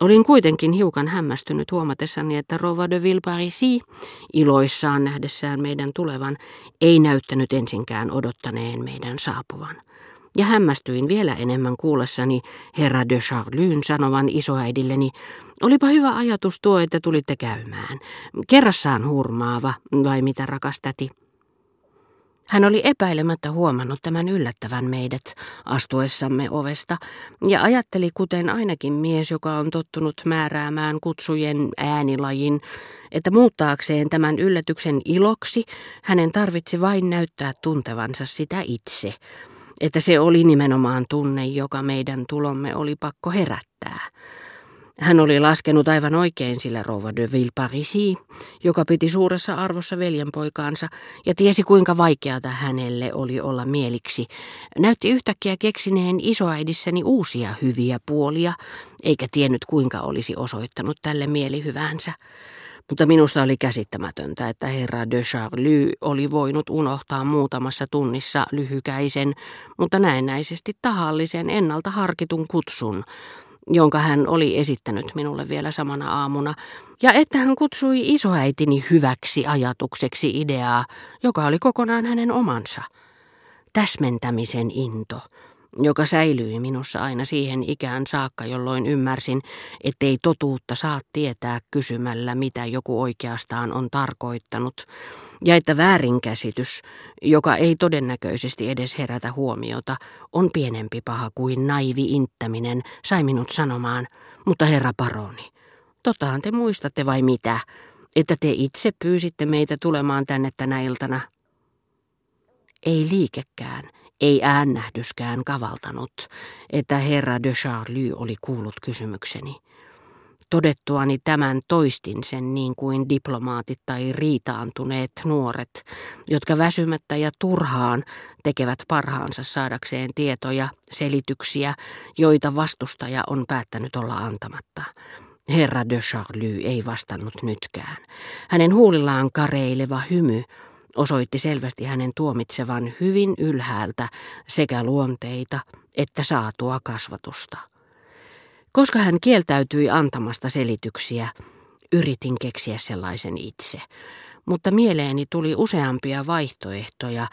Olin kuitenkin hiukan hämmästynyt huomatessani, että Rova de Villeparisi, iloissaan nähdessään meidän tulevan, ei näyttänyt ensinkään odottaneen meidän saapuvan. Ja hämmästyin vielä enemmän kuullessani herra de Charlyn sanovan isoäidilleni, olipa hyvä ajatus tuo, että tulitte käymään. Kerrassaan hurmaava, vai mitä rakastäti? Hän oli epäilemättä huomannut tämän yllättävän meidät astuessamme ovesta ja ajatteli, kuten ainakin mies, joka on tottunut määräämään kutsujen äänilajin, että muuttaakseen tämän yllätyksen iloksi hänen tarvitsi vain näyttää tuntevansa sitä itse, että se oli nimenomaan tunne, joka meidän tulomme oli pakko herättää. Hän oli laskenut aivan oikein sillä rouva de Villeparisi, joka piti suuressa arvossa veljenpoikaansa ja tiesi kuinka vaikeata hänelle oli olla mieliksi. Näytti yhtäkkiä keksineen isoäidissäni uusia hyviä puolia, eikä tiennyt kuinka olisi osoittanut tälle mielihyvänsä. Mutta minusta oli käsittämätöntä, että herra de Charlie oli voinut unohtaa muutamassa tunnissa lyhykäisen, mutta näennäisesti tahallisen ennalta harkitun kutsun, jonka hän oli esittänyt minulle vielä samana aamuna, ja että hän kutsui isoäitini hyväksi ajatukseksi ideaa, joka oli kokonaan hänen omansa. Täsmentämisen into, joka säilyi minussa aina siihen ikään saakka, jolloin ymmärsin, ettei totuutta saa tietää kysymällä, mitä joku oikeastaan on tarkoittanut, ja että väärinkäsitys, joka ei todennäköisesti edes herätä huomiota, on pienempi paha kuin naivi inttäminen, sai minut sanomaan, mutta herra paroni, totahan te muistatte vai mitä, että te itse pyysitte meitä tulemaan tänne tänä iltana. Ei liikekään, ei äännähdyskään kavaltanut, että herra de Charlie oli kuullut kysymykseni. Todettuani tämän toistin sen niin kuin diplomaatit tai riitaantuneet nuoret, jotka väsymättä ja turhaan tekevät parhaansa saadakseen tietoja, selityksiä, joita vastustaja on päättänyt olla antamatta. Herra de Charlie ei vastannut nytkään. Hänen huulillaan kareileva hymy osoitti selvästi hänen tuomitsevan hyvin ylhäältä sekä luonteita että saatua kasvatusta. Koska hän kieltäytyi antamasta selityksiä, yritin keksiä sellaisen itse, mutta mieleeni tuli useampia vaihtoehtoja,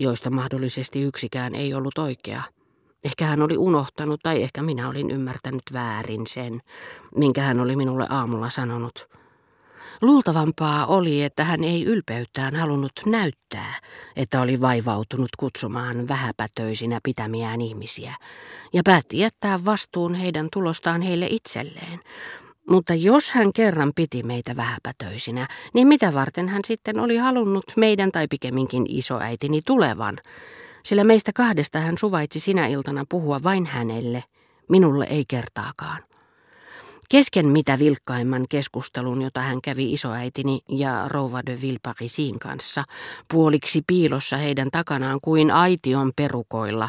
joista mahdollisesti yksikään ei ollut oikea. Ehkä hän oli unohtanut tai ehkä minä olin ymmärtänyt väärin sen, minkä hän oli minulle aamulla sanonut. Luultavampaa oli, että hän ei ylpeyttään halunnut näyttää, että oli vaivautunut kutsumaan vähäpätöisinä pitämiään ihmisiä, ja päätti jättää vastuun heidän tulostaan heille itselleen. Mutta jos hän kerran piti meitä vähäpätöisinä, niin mitä varten hän sitten oli halunnut meidän tai pikemminkin isoäitini tulevan? Sillä meistä kahdesta hän suvaitsi sinä iltana puhua vain hänelle, minulle ei kertaakaan. Kesken mitä vilkkaimman keskustelun, jota hän kävi isoäitini ja rouva de Villeparisin kanssa, puoliksi piilossa heidän takanaan kuin aition perukoilla,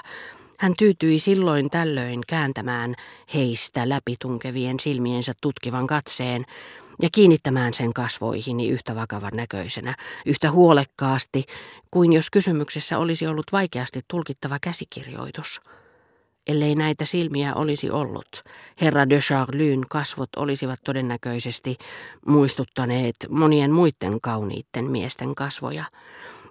hän tyytyi silloin tällöin kääntämään heistä läpitunkevien silmiensä tutkivan katseen ja kiinnittämään sen kasvoihini yhtä vakavan näköisenä, yhtä huolekkaasti kuin jos kysymyksessä olisi ollut vaikeasti tulkittava käsikirjoitus. Ellei näitä silmiä olisi ollut, herra de Charlyn kasvot olisivat todennäköisesti muistuttaneet monien muiden kauniitten miesten kasvoja.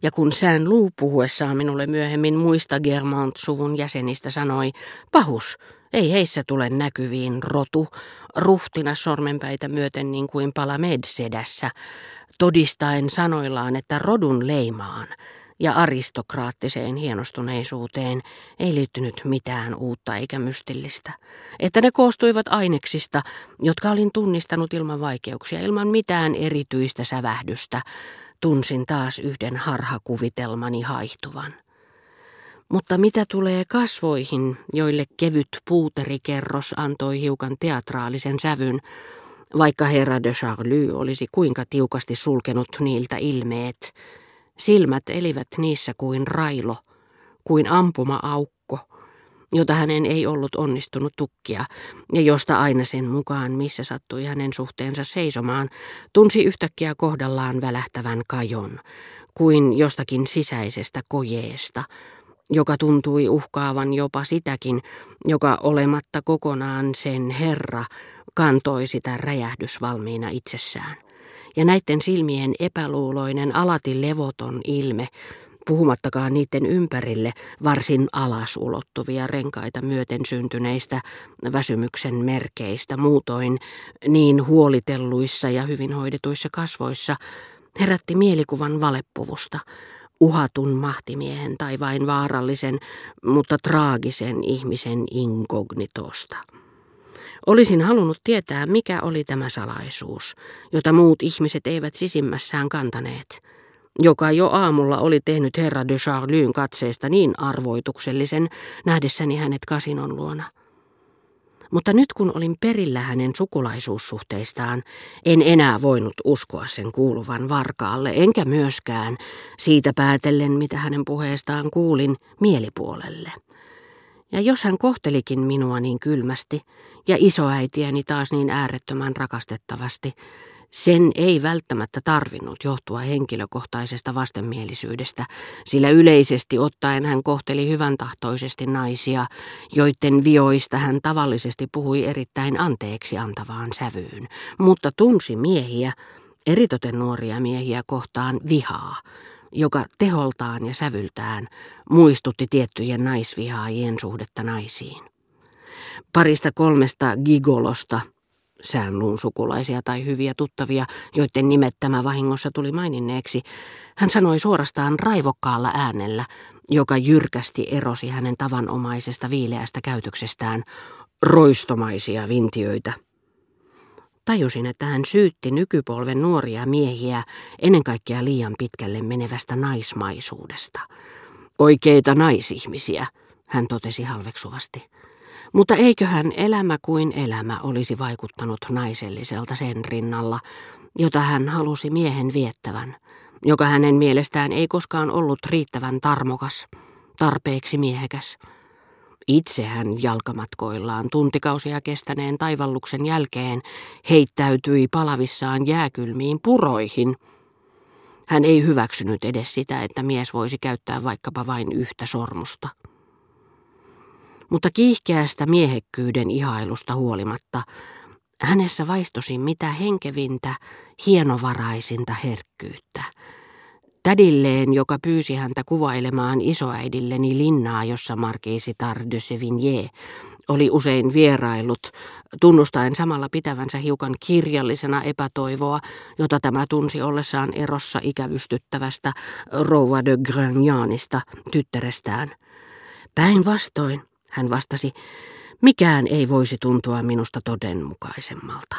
Ja kun sään luu puhuessaan minulle myöhemmin muista Germant-suvun jäsenistä sanoi, pahus, ei heissä tule näkyviin rotu, ruhtina sormenpäitä myöten niin kuin Palamed sedässä, todistaen sanoillaan, että rodun leimaan – ja aristokraattiseen hienostuneisuuteen ei liittynyt mitään uutta eikä mystillistä. Että ne koostuivat aineksista, jotka olin tunnistanut ilman vaikeuksia, ilman mitään erityistä sävähdystä, tunsin taas yhden harhakuvitelmani haihtuvan. Mutta mitä tulee kasvoihin, joille kevyt puuterikerros antoi hiukan teatraalisen sävyn, vaikka herra de Charlie olisi kuinka tiukasti sulkenut niiltä ilmeet, Silmät elivät niissä kuin railo, kuin ampuma-aukko, jota hänen ei ollut onnistunut tukkia, ja josta aina sen mukaan, missä sattui hänen suhteensa seisomaan, tunsi yhtäkkiä kohdallaan välähtävän kajon, kuin jostakin sisäisestä kojeesta, joka tuntui uhkaavan jopa sitäkin, joka olematta kokonaan sen herra, kantoi sitä räjähdysvalmiina itsessään. Ja näiden silmien epäluuloinen, alati levoton ilme, puhumattakaan niiden ympärille varsin alasulottuvia renkaita myöten syntyneistä väsymyksen merkeistä, muutoin niin huolitelluissa ja hyvin hoidetuissa kasvoissa, herätti mielikuvan valeppuvusta, uhatun mahtimiehen tai vain vaarallisen, mutta traagisen ihmisen inkognitosta. Olisin halunnut tietää, mikä oli tämä salaisuus, jota muut ihmiset eivät sisimmässään kantaneet, joka jo aamulla oli tehnyt herra de Charlyn katseesta niin arvoituksellisen nähdessäni hänet kasinon luona. Mutta nyt kun olin perillä hänen sukulaisuussuhteistaan, en enää voinut uskoa sen kuuluvan varkaalle, enkä myöskään siitä päätellen, mitä hänen puheestaan kuulin, mielipuolelle. Ja jos hän kohtelikin minua niin kylmästi, ja isoäitiäni taas niin äärettömän rakastettavasti, sen ei välttämättä tarvinnut johtua henkilökohtaisesta vastenmielisyydestä, sillä yleisesti ottaen hän kohteli hyvän tahtoisesti naisia, joiden vioista hän tavallisesti puhui erittäin anteeksi antavaan sävyyn, mutta tunsi miehiä, eritoten nuoria miehiä kohtaan vihaa, joka teholtaan ja sävyltään muistutti tiettyjen naisvihaajien suhdetta naisiin. Parista kolmesta gigolosta – säänluun sukulaisia tai hyviä tuttavia, joiden nimet tämä vahingossa tuli maininneeksi, hän sanoi suorastaan raivokkaalla äänellä, joka jyrkästi erosi hänen tavanomaisesta viileästä käytöksestään, roistomaisia vintiöitä. Tajusin, että hän syytti nykypolven nuoria miehiä ennen kaikkea liian pitkälle menevästä naismaisuudesta. Oikeita naisihmisiä, hän totesi halveksuvasti. Mutta eiköhän elämä kuin elämä olisi vaikuttanut naiselliselta sen rinnalla, jota hän halusi miehen viettävän, joka hänen mielestään ei koskaan ollut riittävän tarmokas, tarpeeksi miehekäs. Itse hän jalkamatkoillaan tuntikausia kestäneen taivalluksen jälkeen heittäytyi palavissaan jääkylmiin puroihin. Hän ei hyväksynyt edes sitä, että mies voisi käyttää vaikkapa vain yhtä sormusta mutta kiihkeästä miehekkyyden ihailusta huolimatta hänessä vaistosi mitä henkevintä, hienovaraisinta herkkyyttä. Tädilleen, joka pyysi häntä kuvailemaan isoäidilleni linnaa, jossa Marquisitar de Sevigné oli usein vierailut, tunnustaen samalla pitävänsä hiukan kirjallisena epätoivoa, jota tämä tunsi ollessaan erossa ikävystyttävästä rouva de Grignanista, tyttärestään. Päinvastoin, hän vastasi, mikään ei voisi tuntua minusta todenmukaisemmalta.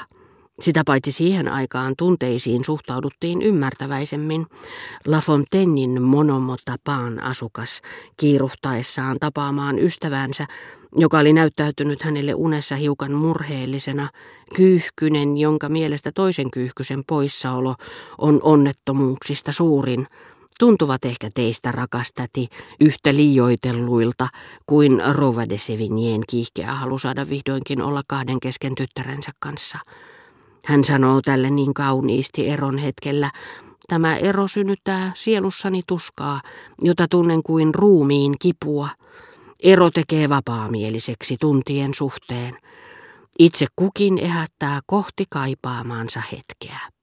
Sitä paitsi siihen aikaan tunteisiin suhtauduttiin ymmärtäväisemmin. La Fontainein monomotapaan asukas kiiruhtaessaan tapaamaan ystävänsä, joka oli näyttäytynyt hänelle unessa hiukan murheellisena, kyyhkynen, jonka mielestä toisen kyyhkysen poissaolo on onnettomuuksista suurin, tuntuvat ehkä teistä rakastäti yhtä liioitelluilta kuin Rova de Sevignien kiihkeä halu saada vihdoinkin olla kahden kesken tyttärensä kanssa. Hän sanoo tälle niin kauniisti eron hetkellä, tämä ero synnyttää sielussani tuskaa, jota tunnen kuin ruumiin kipua. Ero tekee vapaamieliseksi tuntien suhteen. Itse kukin ehättää kohti kaipaamaansa hetkeä.